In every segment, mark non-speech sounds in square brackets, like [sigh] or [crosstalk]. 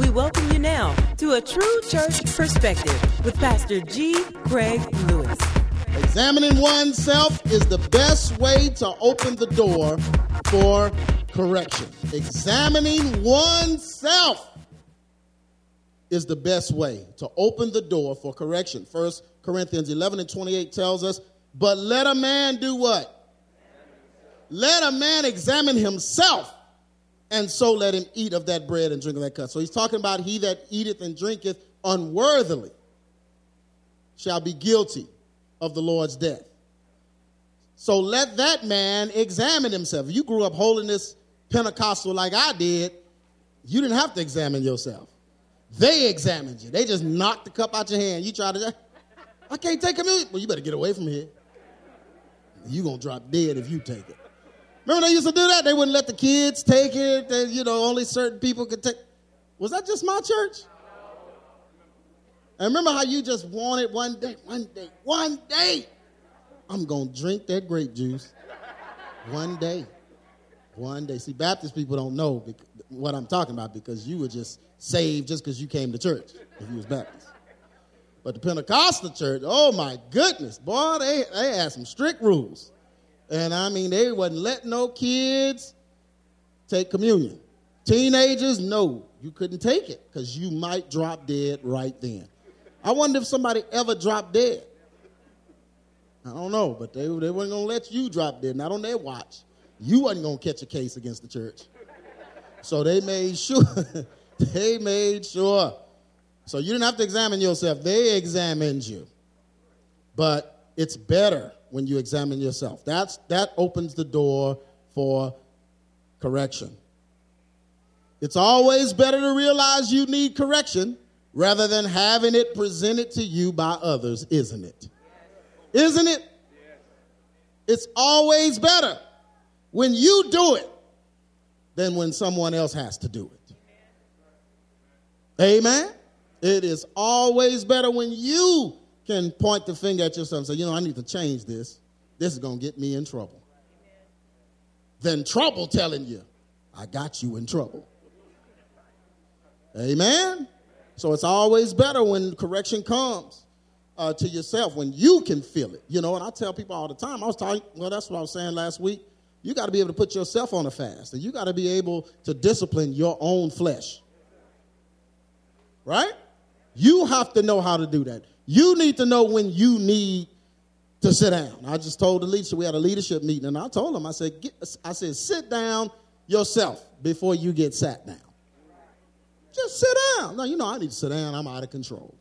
We welcome you now to a true church perspective with Pastor G. Craig Lewis. Examining oneself is the best way to open the door for correction. Examining oneself is the best way to open the door for correction. First Corinthians 11 and 28 tells us, But let a man do what? Let a man examine himself, and so let him eat of that bread and drink of that cup. So he's talking about he that eateth and drinketh unworthily shall be guilty of the Lord's death. So let that man examine himself. You grew up holiness Pentecostal like I did, you didn't have to examine yourself. They examined you. They just knocked the cup out your hand. You try to, I can't take communion. Well, you better get away from here. You're going to drop dead if you take it. Remember they used to do that? They wouldn't let the kids take it. They, you know, only certain people could take. Was that just my church? And remember how you just wanted one day, one day, one day. I'm going to drink that grape juice one day. One day. See, Baptist people don't know what I'm talking about because you were just saved just because you came to church if you was Baptist. But the Pentecostal church, oh my goodness, boy, they, they had some strict rules. And I mean, they wasn't letting no kids take communion. Teenagers, no, you couldn't take it because you might drop dead right then. I wonder if somebody ever dropped dead. I don't know, but they, they weren't going to let you drop dead, not on their watch. You wasn't going to catch a case against the church. So they made sure, [laughs] they made sure. So you didn't have to examine yourself. They examined you. But it's better when you examine yourself. That's, that opens the door for correction. It's always better to realize you need correction rather than having it presented to you by others, isn't it? Isn't it? It's always better when you do it than when someone else has to do it. Amen? It is always better when you can point the finger at yourself and say, you know, I need to change this. This is going to get me in trouble. Than trouble telling you, I got you in trouble. Amen? So it's always better when correction comes uh, to yourself, when you can feel it. You know, and I tell people all the time, I was talking, well, that's what I was saying last week. You got to be able to put yourself on a fast, and you got to be able to discipline your own flesh. Right? You have to know how to do that. You need to know when you need to sit down. I just told the leadership, we had a leadership meeting, and I told them, I said, I said, sit down yourself before you get sat down. Just sit down. Now, you know, I need to sit down. I'm out of control.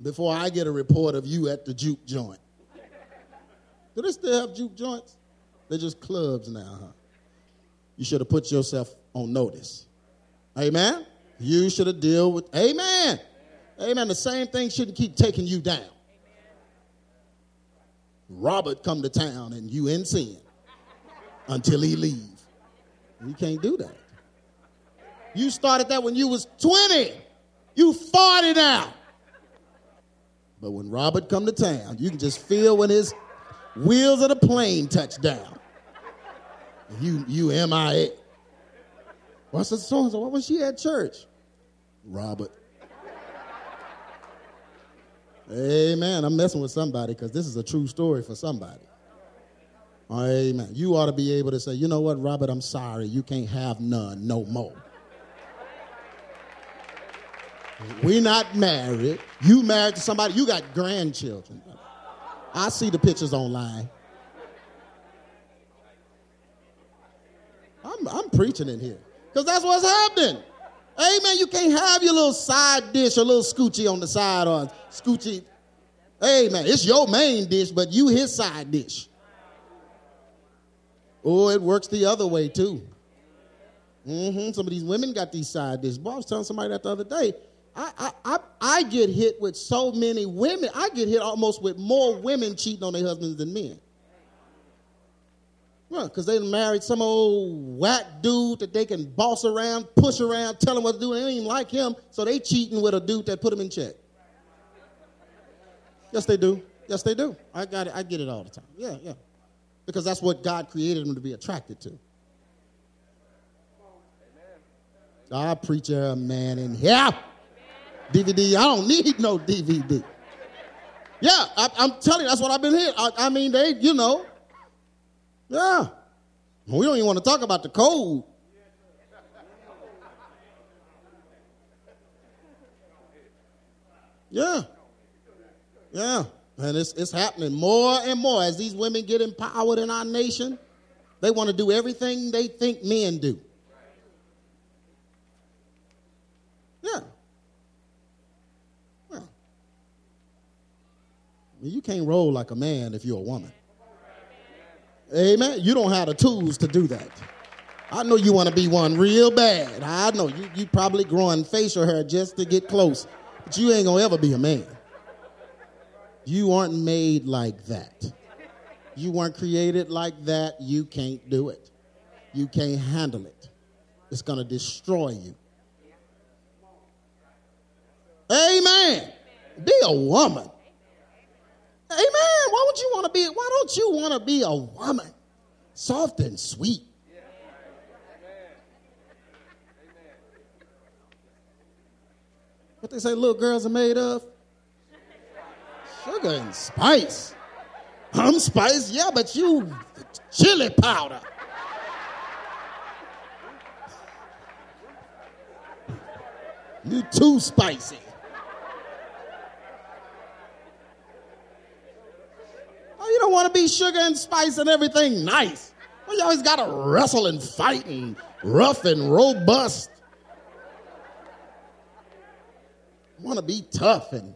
Before I get a report of you at the juke joint. Do they still have juke joints? They're just clubs now, huh? You should have put yourself on notice. Amen? You should have dealt with, amen. Amen. The same thing shouldn't keep taking you down. Robert come to town and you in sin until he leave. You can't do that. You started that when you was 20. You 40 now. But when Robert come to town, you can just feel when his wheels of the plane touch down. You you MIA. What's the song? What was she at church? Robert. Amen. I'm messing with somebody because this is a true story for somebody. Amen. You ought to be able to say, you know what, Robert, I'm sorry. You can't have none no more. We're not married. You married to somebody, you got grandchildren. I see the pictures online. I'm, I'm preaching in here because that's what's happening. Amen. You can't have your little side dish or little scoochie on the side or scoochie. Amen. It's your main dish, but you his side dish. Oh, it works the other way too. Mm-hmm. Some of these women got these side dishes. Boy, I was telling somebody that the other day. I, I, I, I get hit with so many women. I get hit almost with more women cheating on their husbands than men. Well, because they married some old whack dude that they can boss around, push around, tell them what to do. They don't even like him, so they cheating with a dude that put them in check. Yes, they do. Yes, they do. I got it. I get it all the time. Yeah, yeah. Because that's what God created them to be attracted to. I preach a man in here. DVD, I don't need no DVD. Yeah, I, am telling you, that's what I've been here. I, I mean, they, you know, yeah. We don't even want to talk about the code. Yeah. Yeah. And it's, it's happening more and more as these women get empowered in our nation. They want to do everything they think men do. Yeah. yeah. You can't roll like a man if you're a woman. Amen. You don't have the tools to do that. I know you want to be one real bad. I know you, you probably growing facial hair just to get close, but you ain't gonna ever be a man. You aren't made like that. You weren't created like that. You can't do it. You can't handle it. It's gonna destroy you. Amen. Be a woman. Amen. Why would you want to be? Why don't you want to be a woman? Soft and sweet. What they say little girls are made of? Sugar and spice. I'm spice, yeah, but you chili powder. You too spicy. Oh, you don't want to be sugar and spice and everything nice. Well, you always got to wrestle and fight and rough and robust. Want to be tough and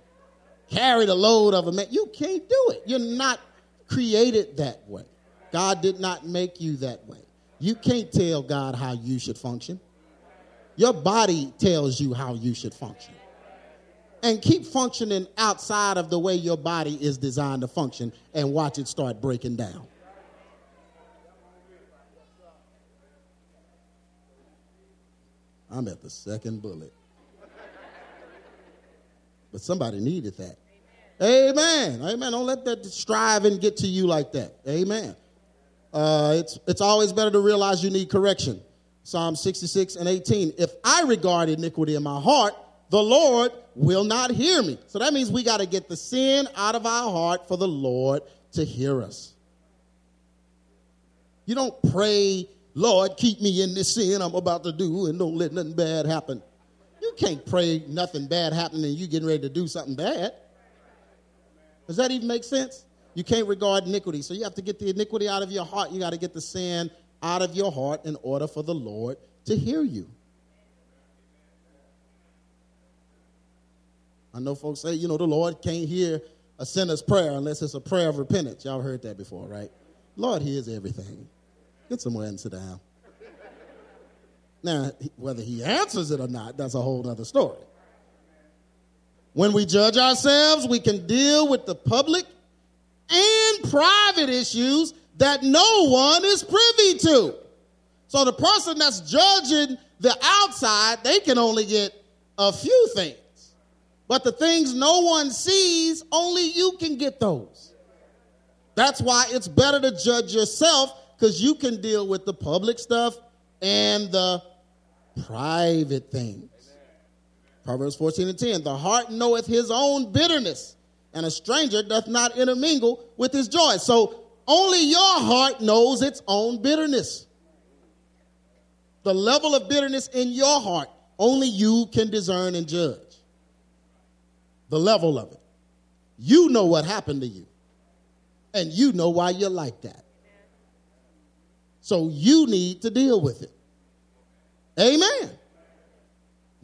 carry the load of a man. You can't do it. You're not created that way. God did not make you that way. You can't tell God how you should function. Your body tells you how you should function and keep functioning outside of the way your body is designed to function and watch it start breaking down. I'm at the second bullet. But somebody needed that. Amen. Amen. Don't let that strive and get to you like that. Amen. Uh, it's, it's always better to realize you need correction. Psalm 66 and 18. If I regard iniquity in my heart, the Lord will not hear me. So that means we got to get the sin out of our heart for the Lord to hear us. You don't pray, Lord, keep me in this sin I'm about to do and don't let nothing bad happen. You can't pray nothing bad happening and you getting ready to do something bad. Does that even make sense? You can't regard iniquity. So you have to get the iniquity out of your heart. You got to get the sin out of your heart in order for the Lord to hear you. I know folks say, you know, the Lord can't hear a sinner's prayer unless it's a prayer of repentance. Y'all heard that before, right? Lord hears everything. Get somewhere and sit down. Now, whether he answers it or not, that's a whole other story. When we judge ourselves, we can deal with the public and private issues that no one is privy to. So the person that's judging the outside, they can only get a few things. But the things no one sees, only you can get those. That's why it's better to judge yourself because you can deal with the public stuff and the private things. Proverbs 14 and 10 The heart knoweth his own bitterness, and a stranger doth not intermingle with his joy. So only your heart knows its own bitterness. The level of bitterness in your heart, only you can discern and judge the level of it. You know what happened to you, and you know why you're like that. So you need to deal with it. Amen.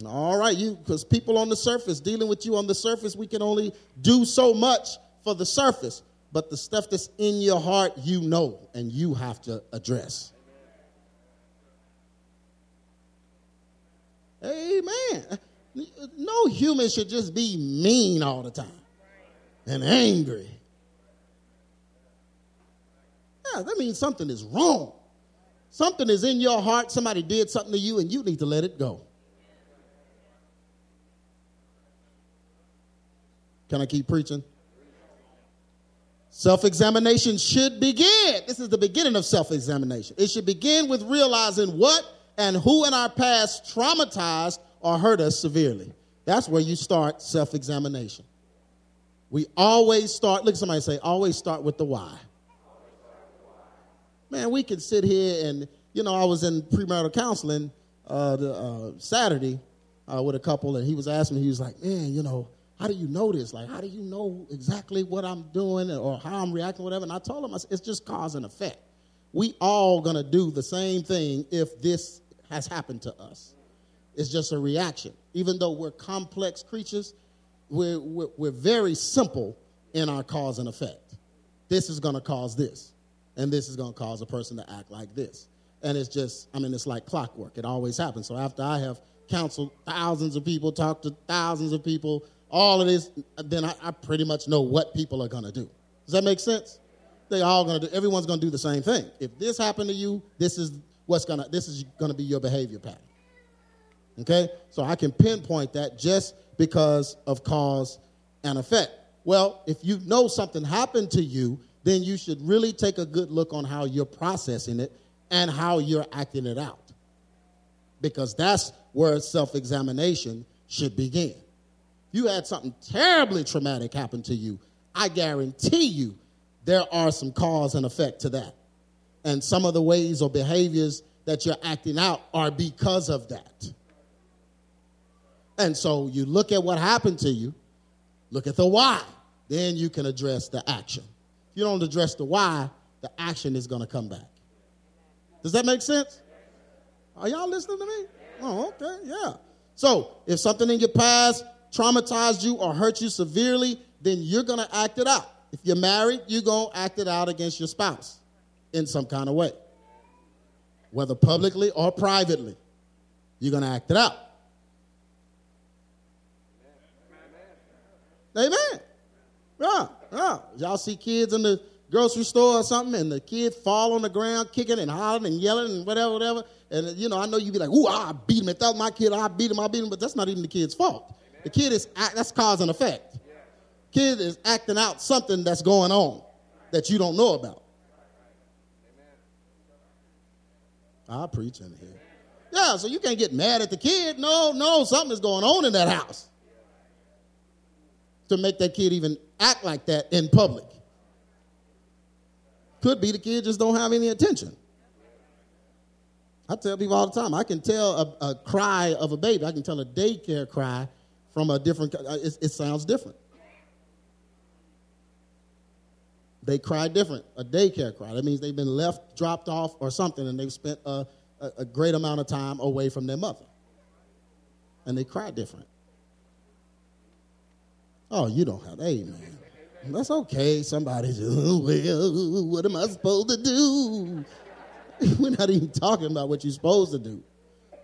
All right, you because people on the surface dealing with you on the surface, we can only do so much for the surface, but the stuff that's in your heart, you know, and you have to address. Amen no human should just be mean all the time and angry. Yeah, that means something is wrong. Something is in your heart. Somebody did something to you, and you need to let it go. Can I keep preaching? Self examination should begin. This is the beginning of self examination. It should begin with realizing what and who in our past traumatized or hurt us severely. That's where you start self examination. We always start, look somebody say, always start with the why. Man, we can sit here and, you know, I was in premarital counseling uh, the, uh, Saturday uh, with a couple, and he was asking me, he was like, man, you know, how do you know this? Like, how do you know exactly what I'm doing or how I'm reacting, whatever? And I told him, I said, it's just cause and effect. We all gonna do the same thing if this has happened to us. It's just a reaction. Even though we're complex creatures, we're, we're, we're very simple in our cause and effect. This is gonna cause this, and this is gonna cause a person to act like this. And it's just, I mean, it's like clockwork. It always happens. So after I have counseled thousands of people, talked to thousands of people, all of this, then I, I pretty much know what people are going to do. Does that make sense? They all going to do. Everyone's going to do the same thing. If this happened to you, this is what's going to. This is going to be your behavior pattern. Okay, so I can pinpoint that just because of cause and effect. Well, if you know something happened to you, then you should really take a good look on how you're processing it and how you're acting it out. Because that's where self examination should begin If you had something terribly traumatic happen to you, I guarantee you there are some cause and effect to that. And some of the ways or behaviors that you're acting out are because of that. And so you look at what happened to you, look at the why, then you can address the action. If you don't address the why, the action is going to come back. Does that make sense? Are y'all listening to me? Oh, okay, yeah. So if something in your past traumatized you or hurt you severely, then you're going to act it out. If you're married, you're going to act it out against your spouse in some kind of way, whether publicly or privately. You're going to act it out. Amen. Yeah, yeah. Y'all see kids in the grocery store or something, and the kid fall on the ground, kicking and hollering and yelling and whatever, whatever. And you know, I know you'd be like, "Ooh, I beat him. If that was my kid, I beat him. I beat him." But that's not even the kid's fault. The kid is, that's cause and effect. Kid is acting out something that's going on that you don't know about. I preach in here. Yeah, so you can't get mad at the kid. No, no, something is going on in that house to make that kid even act like that in public. Could be the kid just don't have any attention. I tell people all the time, I can tell a, a cry of a baby, I can tell a daycare cry from a different, uh, it, it sounds different. They cry different. A daycare cry. That means they've been left, dropped off, or something, and they've spent a, a, a great amount of time away from their mother. And they cry different. Oh, you don't have, amen. That's okay. Somebody's, oh, well, what am I supposed to do? [laughs] We're not even talking about what you're supposed to do.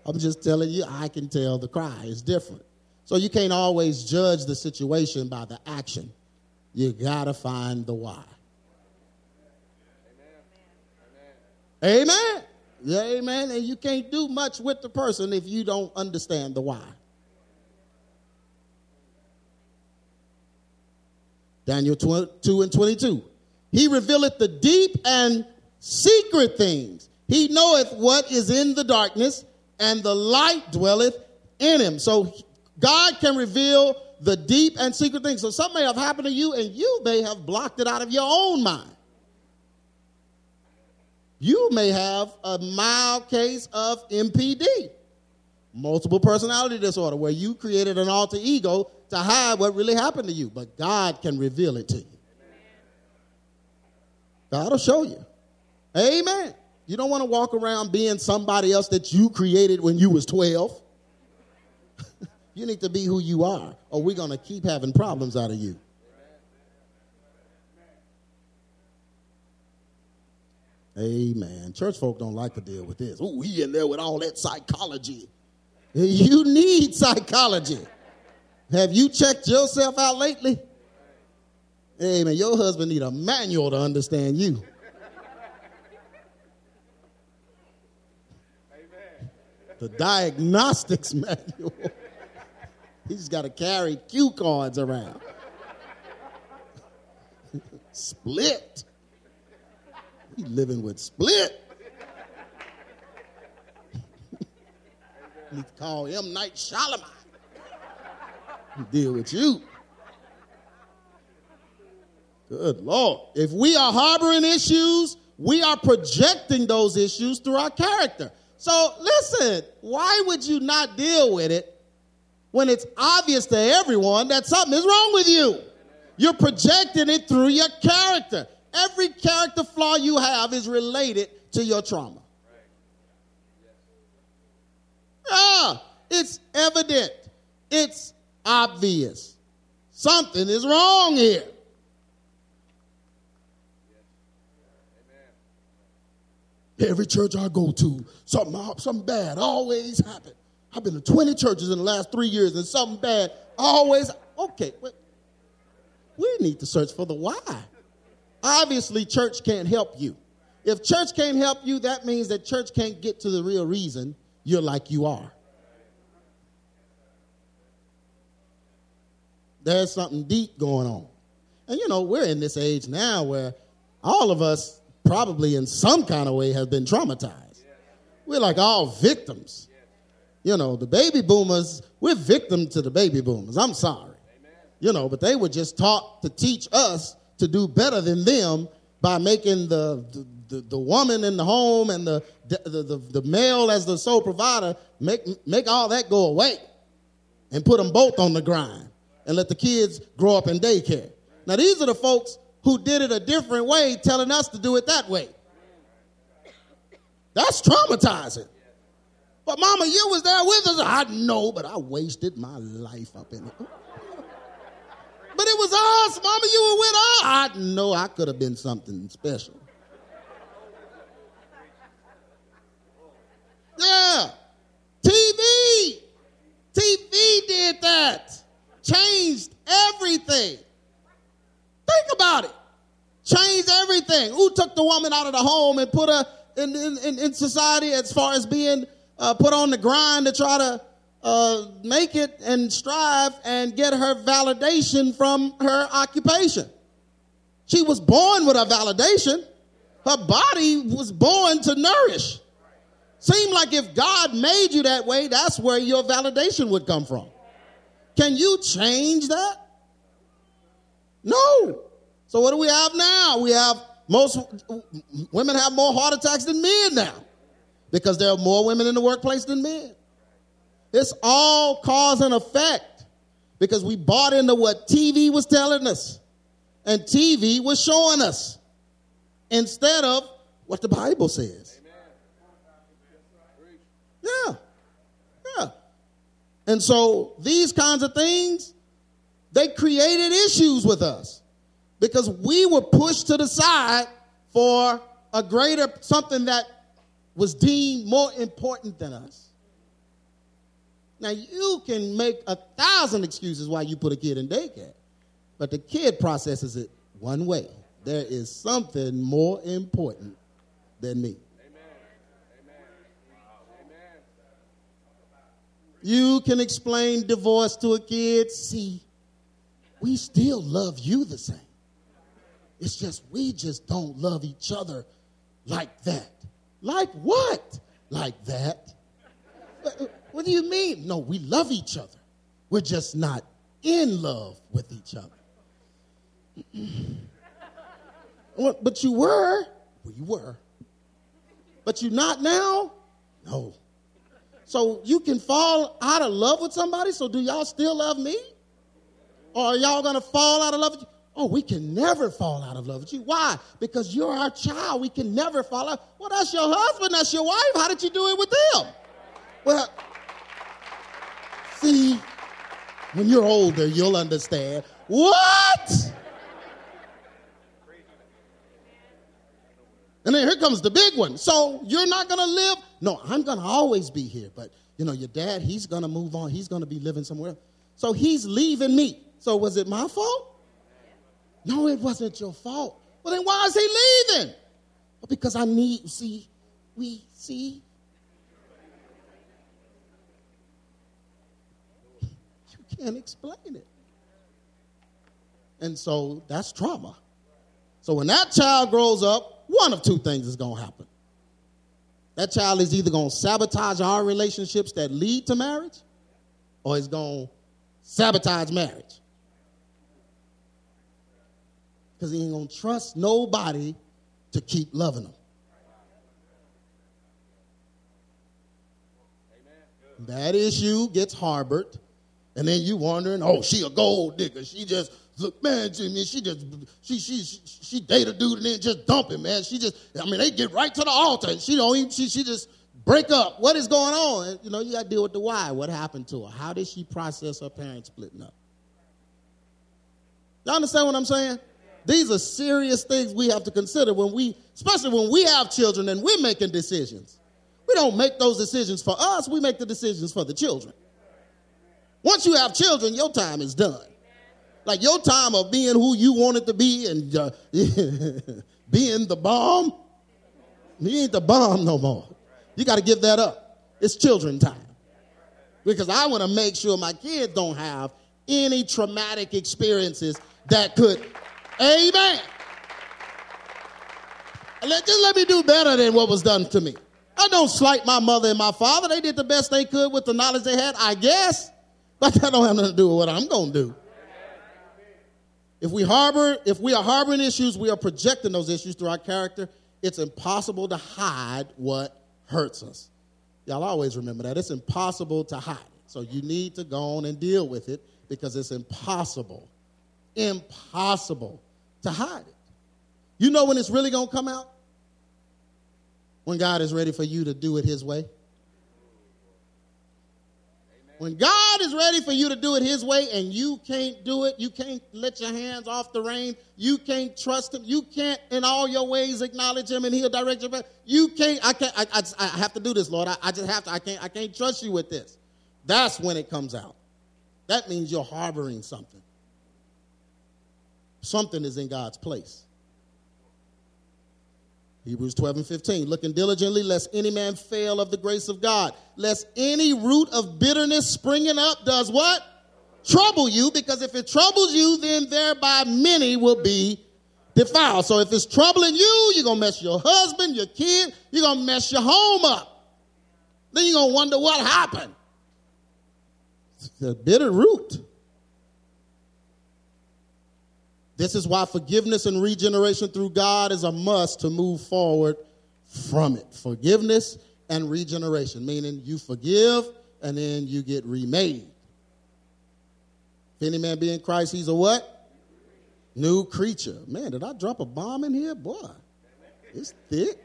I'm just telling you, I can tell the cry is different. So you can't always judge the situation by the action. You got to find the why. Amen. Amen. Yeah, amen. And you can't do much with the person if you don't understand the why. Daniel 2 and 22. He revealeth the deep and secret things. He knoweth what is in the darkness, and the light dwelleth in him. So God can reveal the deep and secret things. So something may have happened to you and you may have blocked it out of your own mind. You may have a mild case of MPD, multiple personality disorder, where you created an alter ego to hide what really happened to you, but God can reveal it to you. God will show you. Amen. You don't want to walk around being somebody else that you created when you was 12. [laughs] You need to be who you are, or we're going to keep having problems out of you. Amen. Church folk don't like to deal with this. Oh, he in there with all that psychology. You need psychology. Have you checked yourself out lately? Amen. Your husband need a manual to understand you. Amen. The diagnostics [laughs] manual. He's got to carry cue cards around. [laughs] split. He's living with split. [laughs] need to call him Night Shyamalan. Deal with you. Good Lord. If we are harboring issues, we are projecting those issues through our character. So listen, why would you not deal with it when it's obvious to everyone that something is wrong with you? You're projecting it through your character. Every character flaw you have is related to your trauma. Yeah, it's evident. It's obvious. Something is wrong here. Every church I go to, something, something bad always happens. I've been to 20 churches in the last three years, and something bad always. Okay, we need to search for the why. Obviously, church can't help you. If church can't help you, that means that church can't get to the real reason you're like you are. There's something deep going on. And you know, we're in this age now where all of us probably in some kind of way have been traumatized. We're like all victims. You know, the baby boomers, we're victim to the baby boomers. I'm sorry. You know, but they were just taught to teach us to do better than them by making the, the, the, the woman in the home and the, the, the, the male as the sole provider, make, make all that go away and put them both on the grind and let the kids grow up in daycare. Now, these are the folks who did it a different way, telling us to do it that way. That's traumatizing. But, Mama, you was there with us. I know, but I wasted my life up in it. [laughs] But it was us, Mama. You were with us. I know I could have been something special. Yeah. TV. TV did that. Changed everything. Think about it. Changed everything. Who took the woman out of the home and put her in, in, in society as far as being uh, put on the grind to try to uh, make it and strive and get her validation from her occupation? She was born with a validation. Her body was born to nourish. Seemed like if God made you that way, that's where your validation would come from. Can you change that? No. So what do we have now? We have most women have more heart attacks than men now because there are more women in the workplace than men. It's all cause and effect because we bought into what TV was telling us and TV was showing us instead of what the Bible says. Yeah. And so these kinds of things, they created issues with us because we were pushed to the side for a greater something that was deemed more important than us. Now, you can make a thousand excuses why you put a kid in daycare, but the kid processes it one way. There is something more important than me. You can explain divorce to a kid. See, we still love you the same. It's just we just don't love each other like that. Like what? Like that. What do you mean? No, we love each other. We're just not in love with each other. [clears throat] but you were. You were. But you're not now? No. So you can fall out of love with somebody. So do y'all still love me? Or are y'all going to fall out of love with you? Oh, we can never fall out of love with you. Why? Because you're our child. We can never fall out. Well, that's your husband. That's your wife. How did you do it with them? Well, see, when you're older, you'll understand. What? And then here comes the big one. So you're not going to live? No, I'm going to always be here. But, you know, your dad, he's going to move on. He's going to be living somewhere. So he's leaving me. So was it my fault? No, it wasn't your fault. Well, then why is he leaving? Well, because I need, see, we see. You can't explain it. And so that's trauma. So when that child grows up, one of two things is going to happen. that child is either going to sabotage our relationships that lead to marriage or it's going to sabotage marriage. Because he ain't going to trust nobody to keep loving him. That issue gets harbored, and then you wondering, oh, she a gold digger. She just look, man, Jimmy, she just she she she, date a dude and then just dump him, man. She just, I mean, they get right to the altar, and she don't even she she just break up. What is going on? And, you know, you got to deal with the why. What happened to her? How did she process her parents splitting up? Y'all understand what I'm saying? These are serious things we have to consider when we, especially when we have children and we're making decisions. We don't make those decisions for us, we make the decisions for the children. Once you have children, your time is done. Like your time of being who you wanted to be and uh, [laughs] being the bomb, you ain't the bomb no more. You got to give that up. It's children time. Because I want to make sure my kids don't have any traumatic experiences that could, amen. Let, just let me do better than what was done to me. I don't slight my mother and my father. They did the best they could with the knowledge they had, I guess. But [laughs] that don't have nothing to do with what I'm going to do. If we harbor, if we are harboring issues, we are projecting those issues through our character. It's impossible to hide what hurts us. Y'all always remember that. It's impossible to hide. So you need to go on and deal with it because it's impossible, impossible to hide it. You know when it's really going to come out? When God is ready for you to do it His way. When God is ready for you to do it His way and you can't do it, you can't let your hands off the rein, you can't trust Him, you can't in all your ways acknowledge Him and He'll direct your path. You can't, I can't, I, I, I have to do this, Lord. I, I just have to, I can't, I can't trust you with this. That's when it comes out. That means you're harboring something. Something is in God's place. Hebrews 12 and 15. Looking diligently, lest any man fail of the grace of God. Lest any root of bitterness springing up does what? Trouble you, because if it troubles you, then thereby many will be defiled. So if it's troubling you, you're going to mess your husband, your kid, you're going to mess your home up. Then you're going to wonder what happened. It's a bitter root. This is why forgiveness and regeneration through God is a must to move forward from it. Forgiveness and regeneration, meaning you forgive and then you get remade. If any man be in Christ, he's a what? New creature. Man, did I drop a bomb in here? Boy, it's thick.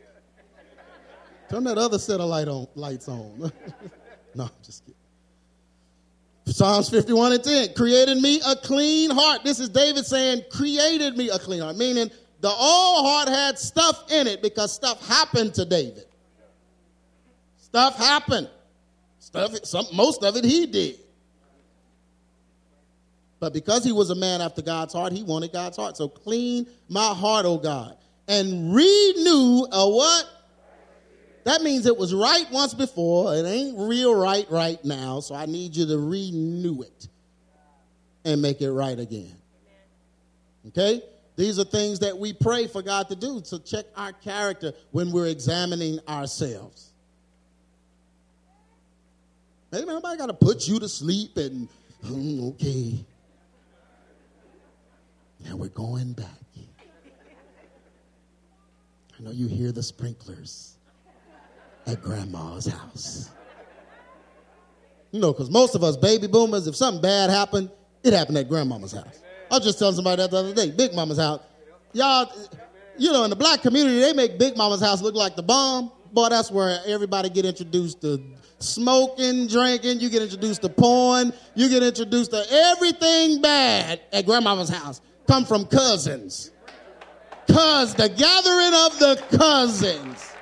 Turn that other set of light on, lights on. [laughs] no, I'm just kidding. Psalms 51 and 10, created me a clean heart. This is David saying, created me a clean heart, meaning the old heart had stuff in it because stuff happened to David. Stuff happened. Stuff, some, most of it he did. But because he was a man after God's heart, he wanted God's heart. So clean my heart, oh God, and renew a what? That means it was right once before. It ain't real right right now. So I need you to renew it and make it right again. Okay? These are things that we pray for God to do to check our character when we're examining ourselves. Hey, nobody got to put you to sleep and, mm, okay. Now we're going back. I know you hear the sprinklers at grandma's house. You know, because most of us baby boomers, if something bad happened, it happened at grandmama's house. I was just telling somebody that the other day, Big Mama's house. Y'all, you know, in the black community, they make Big Mama's house look like the bomb. Boy, that's where everybody get introduced to smoking, drinking. You get introduced to porn. You get introduced to everything bad at grandmama's house. Come from cousins. Cuz the gathering of the cousins.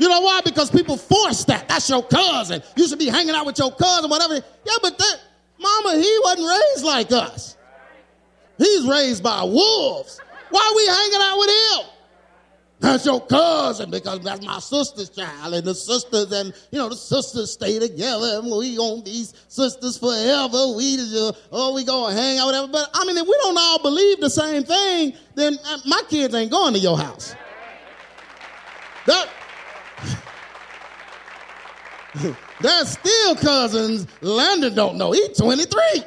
You know why? Because people force that. That's your cousin. You should be hanging out with your cousin, whatever. Yeah, but that, mama, he wasn't raised like us. He's raised by wolves. Why are we hanging out with him? That's your cousin because that's my sister's child, and the sisters and you know the sisters stay together, and we on these sisters forever. We just oh we gonna hang out whatever. But I mean, if we don't all believe the same thing, then uh, my kids ain't going to your house. That [laughs] There's still cousins Landon don't know. He's 23.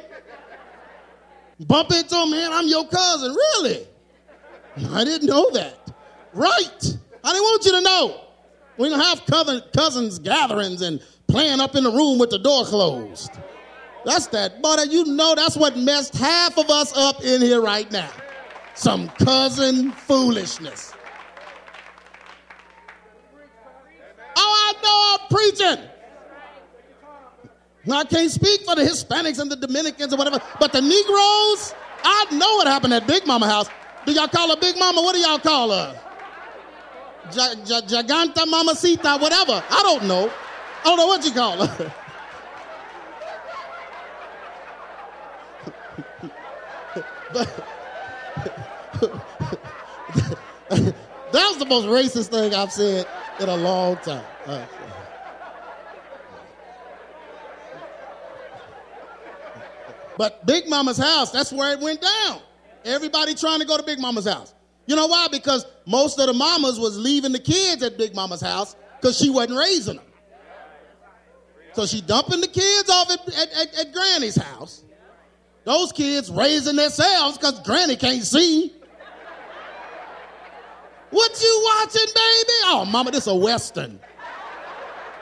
Bump into him, man, I'm your cousin. Really? I didn't know that. Right. I didn't want you to know. We don't have cousin, cousins gatherings and playing up in the room with the door closed. That's that. But you know that's what messed half of us up in here right now. Some cousin foolishness. Oh, Preaching. I can't speak for the Hispanics and the Dominicans or whatever, but the Negroes, I know what happened at Big Mama house. Do y'all call her Big Mama? What do y'all call her? Giganta Mamacita, whatever. I don't know. I don't know what you call her. [laughs] that was the most racist thing I've said in a long time. But Big Mama's house, that's where it went down. Everybody trying to go to Big Mama's house. You know why? Because most of the mamas was leaving the kids at Big Mama's house because she wasn't raising them. So she dumping the kids off at, at, at, at Granny's house. Those kids raising themselves because Granny can't see. What you watching, baby? Oh, mama, this a Western.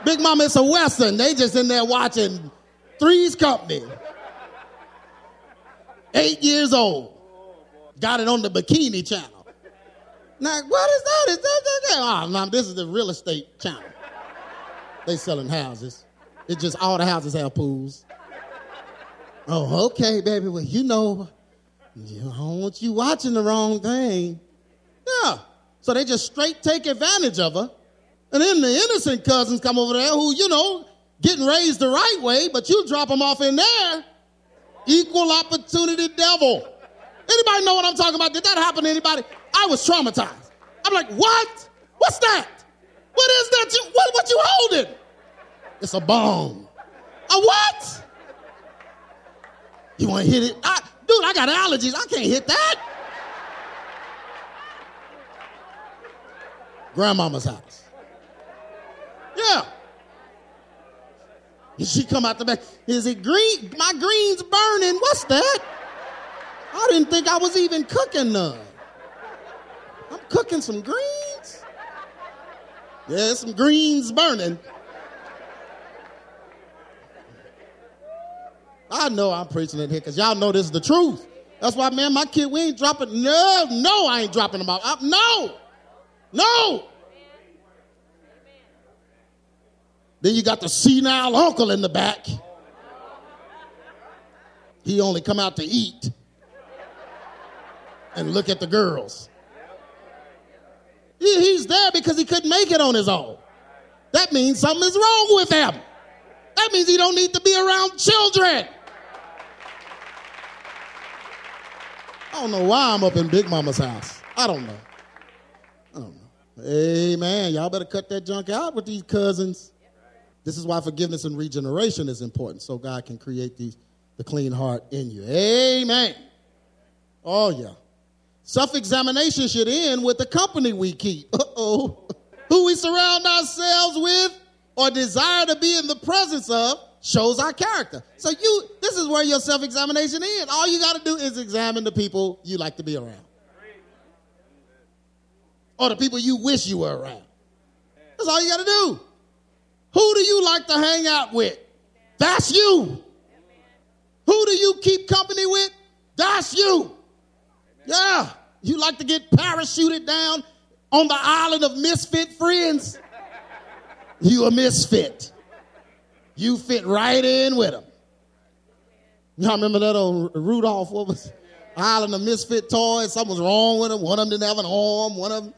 Big mama, it's a Western. They just in there watching Three's Company. Eight years old. Got it on the bikini channel. Now, what is that? Is that, that, that? Oh, no, this is the real estate channel. They selling houses. It's just all the houses have pools. Oh, okay, baby. Well, you know, I don't want you watching the wrong thing. Yeah. So they just straight take advantage of her. And then the innocent cousins come over there who, you know, getting raised the right way, but you drop them off in there. Equal opportunity devil. Anybody know what I'm talking about? Did that happen to anybody? I was traumatized. I'm like, what? What's that? What is that? You, what, what you holding? It's a bomb. A what? You want to hit it? I, dude, I got allergies. I can't hit that. Grandmama's house. Yeah. She come out the back. Is it green? My green's burning. What's that? I didn't think I was even cooking none. I'm cooking some greens. Yeah, some greens burning. I know I'm preaching it here because y'all know this is the truth. That's why, man, my kid, we ain't dropping. No, no, I ain't dropping them off. I, no, no. Then you got the senile uncle in the back. He only come out to eat and look at the girls. He, he's there because he couldn't make it on his own. That means something is wrong with him. That means he don't need to be around children. I don't know why I'm up in Big Mama's house. I don't know. I don't know. Amen. Y'all better cut that junk out with these cousins. This is why forgiveness and regeneration is important, so God can create these, the clean heart in you. Amen. Oh, yeah. Self examination should end with the company we keep. Uh oh. Who we surround ourselves with or desire to be in the presence of shows our character. So you, this is where your self-examination is. All you got to do is examine the people you like to be around. Or the people you wish you were around. That's all you got to do. Who do you like to hang out with? That's you. Who do you keep company with? That's you. Yeah. You like to get parachuted down on the island of misfit friends? You a misfit. You fit right in with them. Y'all remember that old Rudolph? What was Island of Misfit Toys? Something was wrong with them. One of them didn't have an arm. One of them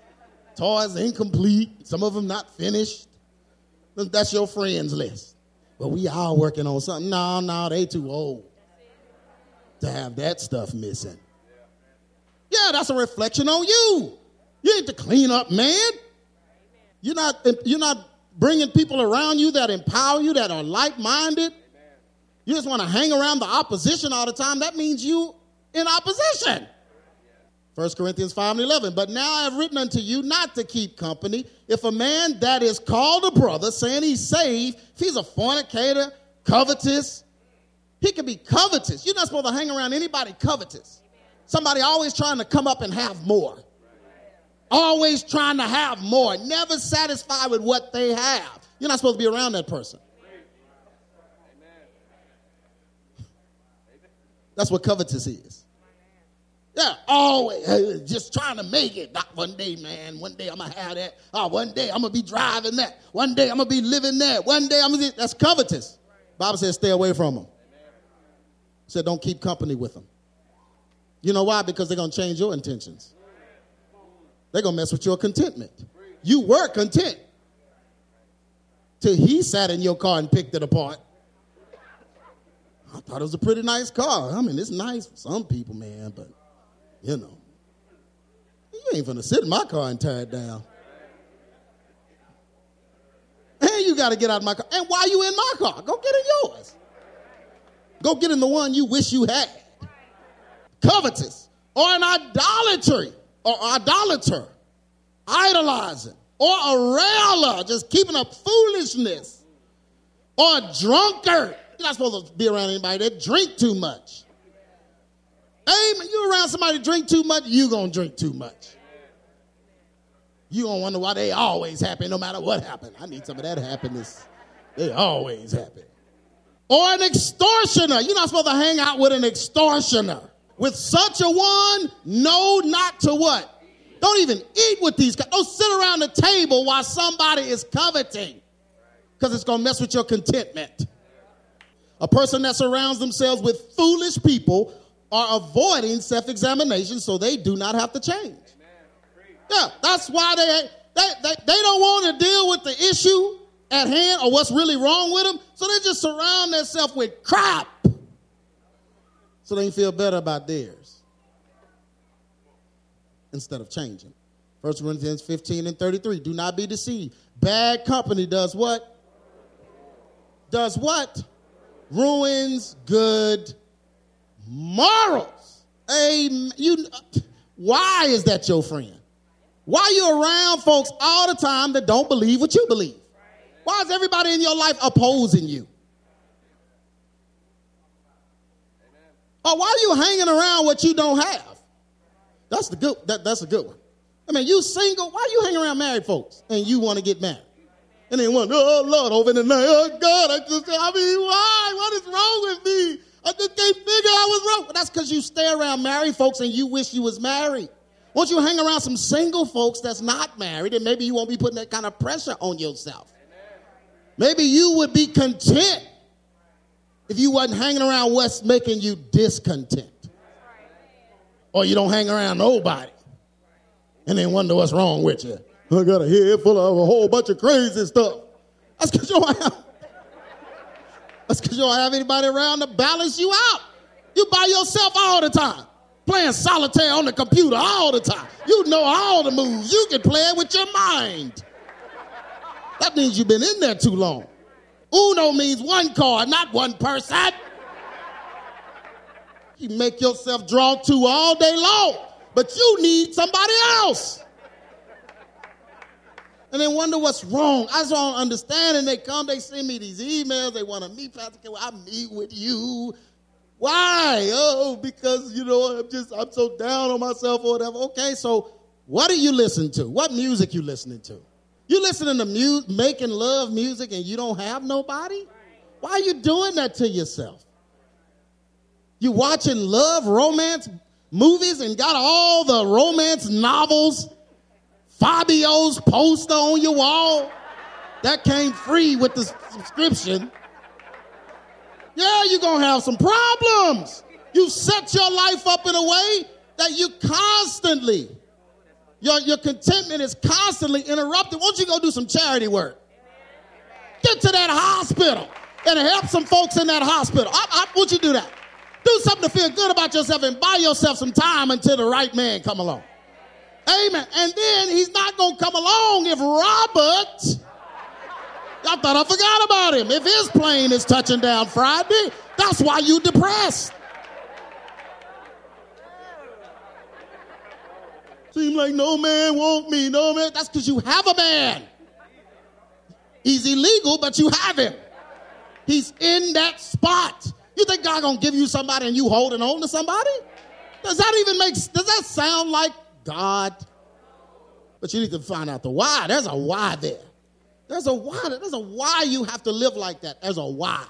toys incomplete. Some of them not finished. That's your friends list. But we all working on something. No, no, they too old to have that stuff missing. Yeah, that's a reflection on you. You need to clean up, man. You're not, you're not bringing people around you that empower you, that are like minded. You just want to hang around the opposition all the time. That means you in opposition. 1 Corinthians 5 and 11. But now I have written unto you not to keep company. If a man that is called a brother, saying he's saved, if he's a fornicator, covetous, he can be covetous. You're not supposed to hang around anybody covetous. Somebody always trying to come up and have more. Always trying to have more. Never satisfied with what they have. You're not supposed to be around that person. That's what covetous is. Yeah, always uh, just trying to make it. Not one day, man. One day I'm gonna have that. Oh, one day I'm gonna be driving that. One day I'm gonna be living that. One day I'm gonna. Be, that's covetous. Bible says stay away from them. Said don't keep company with them. You know why? Because they're gonna change your intentions. They're gonna mess with your contentment. You were content till he sat in your car and picked it apart. I thought it was a pretty nice car. I mean, it's nice for some people, man, but you know, you ain't gonna sit in my car and tear it down. And you got to get out of my car. And why you in my car? Go get in yours. Go get in the one you wish you had. Covetous or an idolatry or idolater, idolizing or a railer, just keeping up foolishness or a drunkard you're not supposed to be around anybody that drink too much. Amen. You around somebody drink too much, you gonna drink too much. You gonna wonder why they always happy no matter what happened. I need some of that happiness. They always happy. Or an extortioner. You're not supposed to hang out with an extortioner. With such a one, no, not to what? Don't even eat with these guys. Don't sit around the table while somebody is coveting. Because it's gonna mess with your contentment. A person that surrounds themselves with foolish people are avoiding self examination so they do not have to change. Yeah, that's why they, they, they, they don't want to deal with the issue at hand or what's really wrong with them, so they just surround themselves with crap so they can feel better about theirs instead of changing. 1 Corinthians 15 and 33. Do not be deceived. Bad company does what? Does what? ruins good morals. Amen. You, why is that your friend? Why are you around folks all the time that don't believe what you believe? Why is everybody in your life opposing you? Or why are you hanging around what you don't have? That's the good. That, that's a good one. I mean, you single. Why you hang around married folks and you want to get married? And they wonder, oh Lord, over the night, oh God, I just, I mean, why? What is wrong with me? I just can't figure out what's wrong. Well, that's because you stay around married folks and you wish you was married. Won't you hang around some single folks that's not married and maybe you won't be putting that kind of pressure on yourself. Maybe you would be content if you wasn't hanging around what's making you discontent. Or you don't hang around nobody and then wonder what's wrong with you. I got a head full of a whole bunch of crazy stuff. That's because you don't have. That's because you don't have anybody around to balance you out. You by yourself all the time, playing solitaire on the computer all the time. You know all the moves. You can play it with your mind. That means you've been in there too long. Uno means one card, not one person. You make yourself draw two all day long, but you need somebody else and they wonder what's wrong. I don't understand. And they come, they send me these emails. They want to meet Pastor I meet with you. Why? Oh, because you know I'm just I'm so down on myself or whatever. Okay, so what do you listen to? What music you listening to? You listening to music, making love music, and you don't have nobody? Why are you doing that to yourself? You watching love romance movies and got all the romance novels Fabio's poster on your wall. That came free with the subscription. Yeah, you're going to have some problems. You set your life up in a way that you constantly, your, your contentment is constantly interrupted. Won't you go do some charity work? Get to that hospital and help some folks in that hospital. I, I, won't you do that? Do something to feel good about yourself and buy yourself some time until the right man come along. Amen. And then he's not going to come along if Robert, y'all thought I forgot about him. If his plane is touching down Friday, that's why you depressed. Seems like no man want me, no man. That's because you have a man. He's illegal, but you have him. He's in that spot. You think God gonna give you somebody and you holding on to somebody? Does that even make does that sound like God? But you need to find out the why. There's a why there. There's a why. There's a why you have to live like that. There's a why.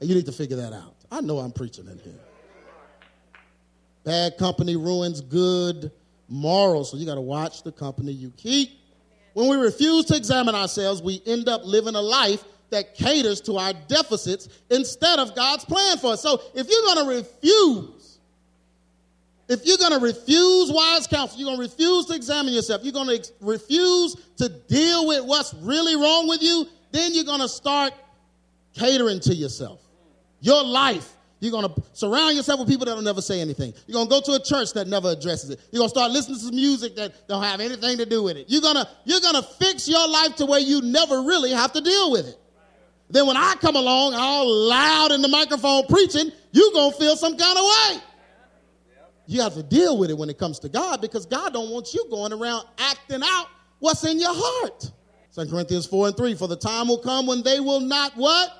And you need to figure that out. I know I'm preaching in here. Bad company ruins good morals. So you got to watch the company you keep. When we refuse to examine ourselves, we end up living a life that caters to our deficits instead of God's plan for us. So if you're going to refuse, if you're going to refuse wise counsel, you're going to refuse to examine yourself, you're going to ex- refuse to deal with what's really wrong with you, then you're going to start catering to yourself. Your life you're going to surround yourself with people that'll never say anything. You're going to go to a church that never addresses it. You're going to start listening to some music that don't have anything to do with it. You're going to you're going to fix your life to where you never really have to deal with it. Then when I come along all loud in the microphone preaching, you're going to feel some kind of way. You have to deal with it when it comes to God because God don't want you going around acting out what's in your heart. 2 Corinthians 4 and 3, for the time will come when they will not what?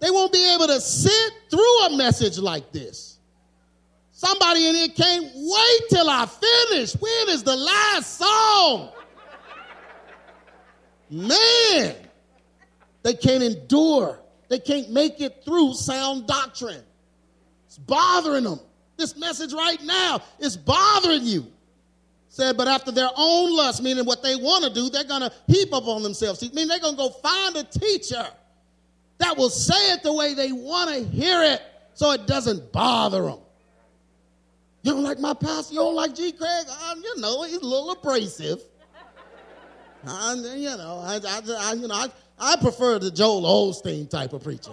They won't be able to sit through a message like this. Somebody in here can't wait till I finish. When is the last song? Man, they can't endure. They can't make it through sound doctrine. It's bothering them. This message right now is bothering you. Said, but after their own lust, meaning what they want to do, they're going to heap up on themselves. I mean, they're going to go find a teacher that will say it the way they want to hear it so it doesn't bother them. You don't like my pastor? You don't like G. Craig? Um, you know, he's a little abrasive. I, you know, I, I, I, you know, I, I prefer the Joel Osteen type of preacher.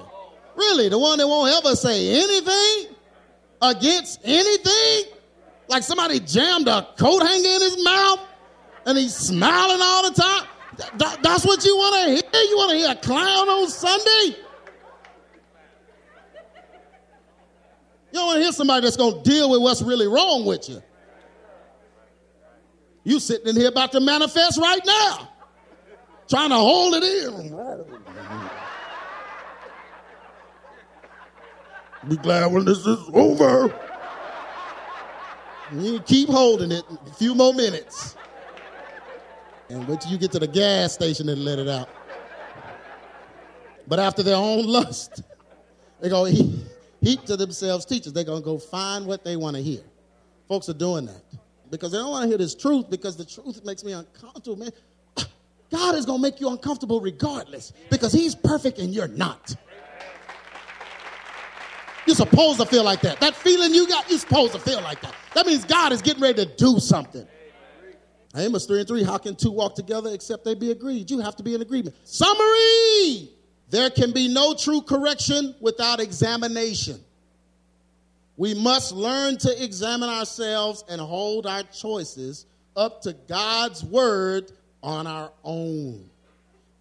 Really, the one that won't ever say anything against anything. Like somebody jammed a coat hanger in his mouth and he's smiling all the time. That, that's what you want to hear? You want to hear a clown on Sunday? You don't want to hear somebody that's going to deal with what's really wrong with you. You sitting in here about to manifest right now, trying to hold it in. Be glad when this is over. You keep holding it a few more minutes and wait till you get to the gas station and let it out. But after their own lust, they're going to heap to themselves teachers. They're going to go find what they want to hear. Folks are doing that because they don't want to hear this truth because the truth makes me uncomfortable, man. [clears throat] God is going to make you uncomfortable regardless because He's perfect and you're not. You're supposed to feel like that. That feeling you got, you're supposed to feel like that. That means God is getting ready to do something. Amos 3 and 3, how can two walk together except they be agreed? You have to be in agreement. Summary! There can be no true correction without examination. We must learn to examine ourselves and hold our choices up to God's word on our own.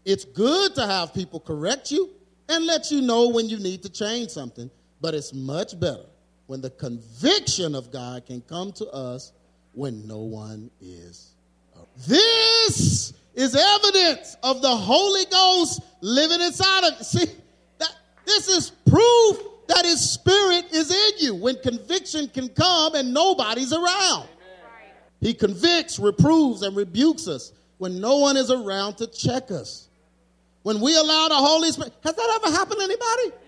It's good to have people correct you and let you know when you need to change something, but it's much better when the conviction of God can come to us when no one is this is evidence of the Holy Ghost living inside of you. See, that, this is proof that His Spirit is in you when conviction can come and nobody's around. He convicts, reproves, and rebukes us when no one is around to check us. When we allow the Holy Spirit, has that ever happened to anybody?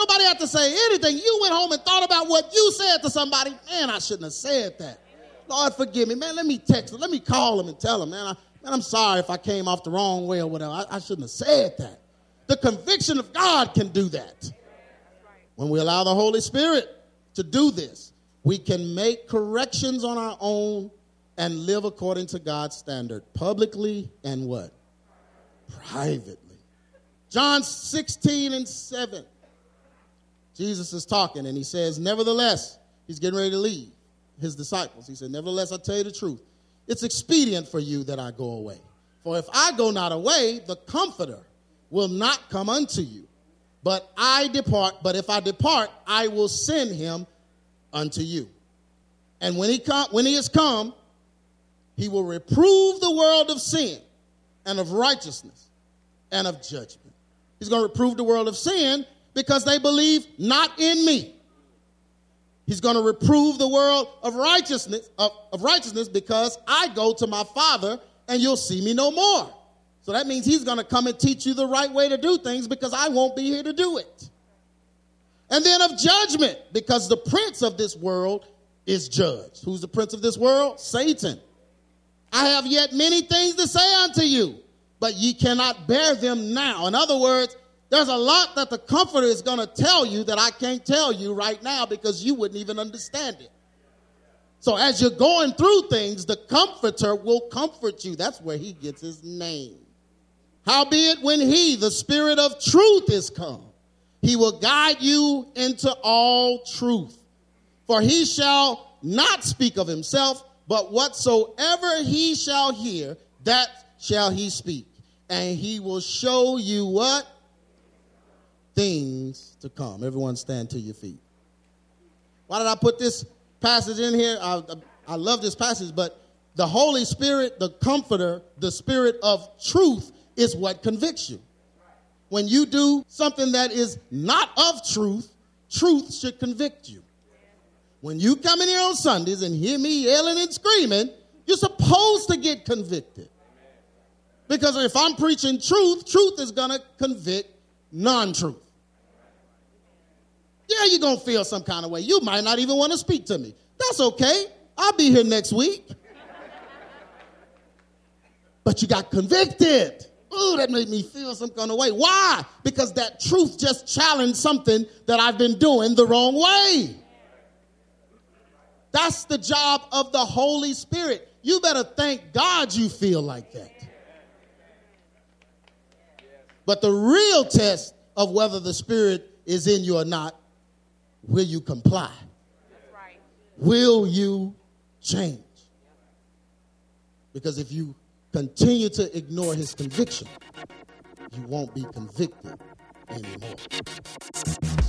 Nobody had to say anything. You went home and thought about what you said to somebody. Man, I shouldn't have said that. Lord, forgive me. Man, let me text him. Let me call him and tell him, man, I, man I'm sorry if I came off the wrong way or whatever. I, I shouldn't have said that. The conviction of God can do that. When we allow the Holy Spirit to do this, we can make corrections on our own and live according to God's standard, publicly and what? Privately. John 16 and 7. Jesus is talking and he says, Nevertheless, he's getting ready to leave his disciples. He said, Nevertheless, I tell you the truth. It's expedient for you that I go away. For if I go not away, the Comforter will not come unto you. But I depart, but if I depart, I will send him unto you. And when he come, when he is come, He will reprove the world of sin and of righteousness and of judgment. He's going to reprove the world of sin because they believe not in me. He's going to reprove the world of righteousness of, of righteousness because I go to my Father and you'll see me no more. So that means he's going to come and teach you the right way to do things because I won't be here to do it. And then of judgment because the prince of this world is judged. Who's the prince of this world? Satan. I have yet many things to say unto you, but ye cannot bear them now. In other words, there's a lot that the comforter is going to tell you that I can't tell you right now because you wouldn't even understand it. So as you're going through things, the comforter will comfort you. That's where he gets his name. Howbeit, when he, the spirit of truth, is come, he will guide you into all truth. For he shall not speak of himself, but whatsoever he shall hear, that shall he speak. And he will show you what? Things to come. Everyone stand to your feet. Why did I put this passage in here? I, I love this passage, but the Holy Spirit, the Comforter, the Spirit of truth is what convicts you. When you do something that is not of truth, truth should convict you. When you come in here on Sundays and hear me yelling and screaming, you're supposed to get convicted. Because if I'm preaching truth, truth is going to convict non truth. Yeah, you're going to feel some kind of way. You might not even want to speak to me. That's okay. I'll be here next week. But you got convicted. Ooh, that made me feel some kind of way. Why? Because that truth just challenged something that I've been doing the wrong way. That's the job of the Holy Spirit. You better thank God you feel like that. But the real test of whether the Spirit is in you or not, will you comply? Will you change? Because if you continue to ignore his conviction, you won't be convicted anymore.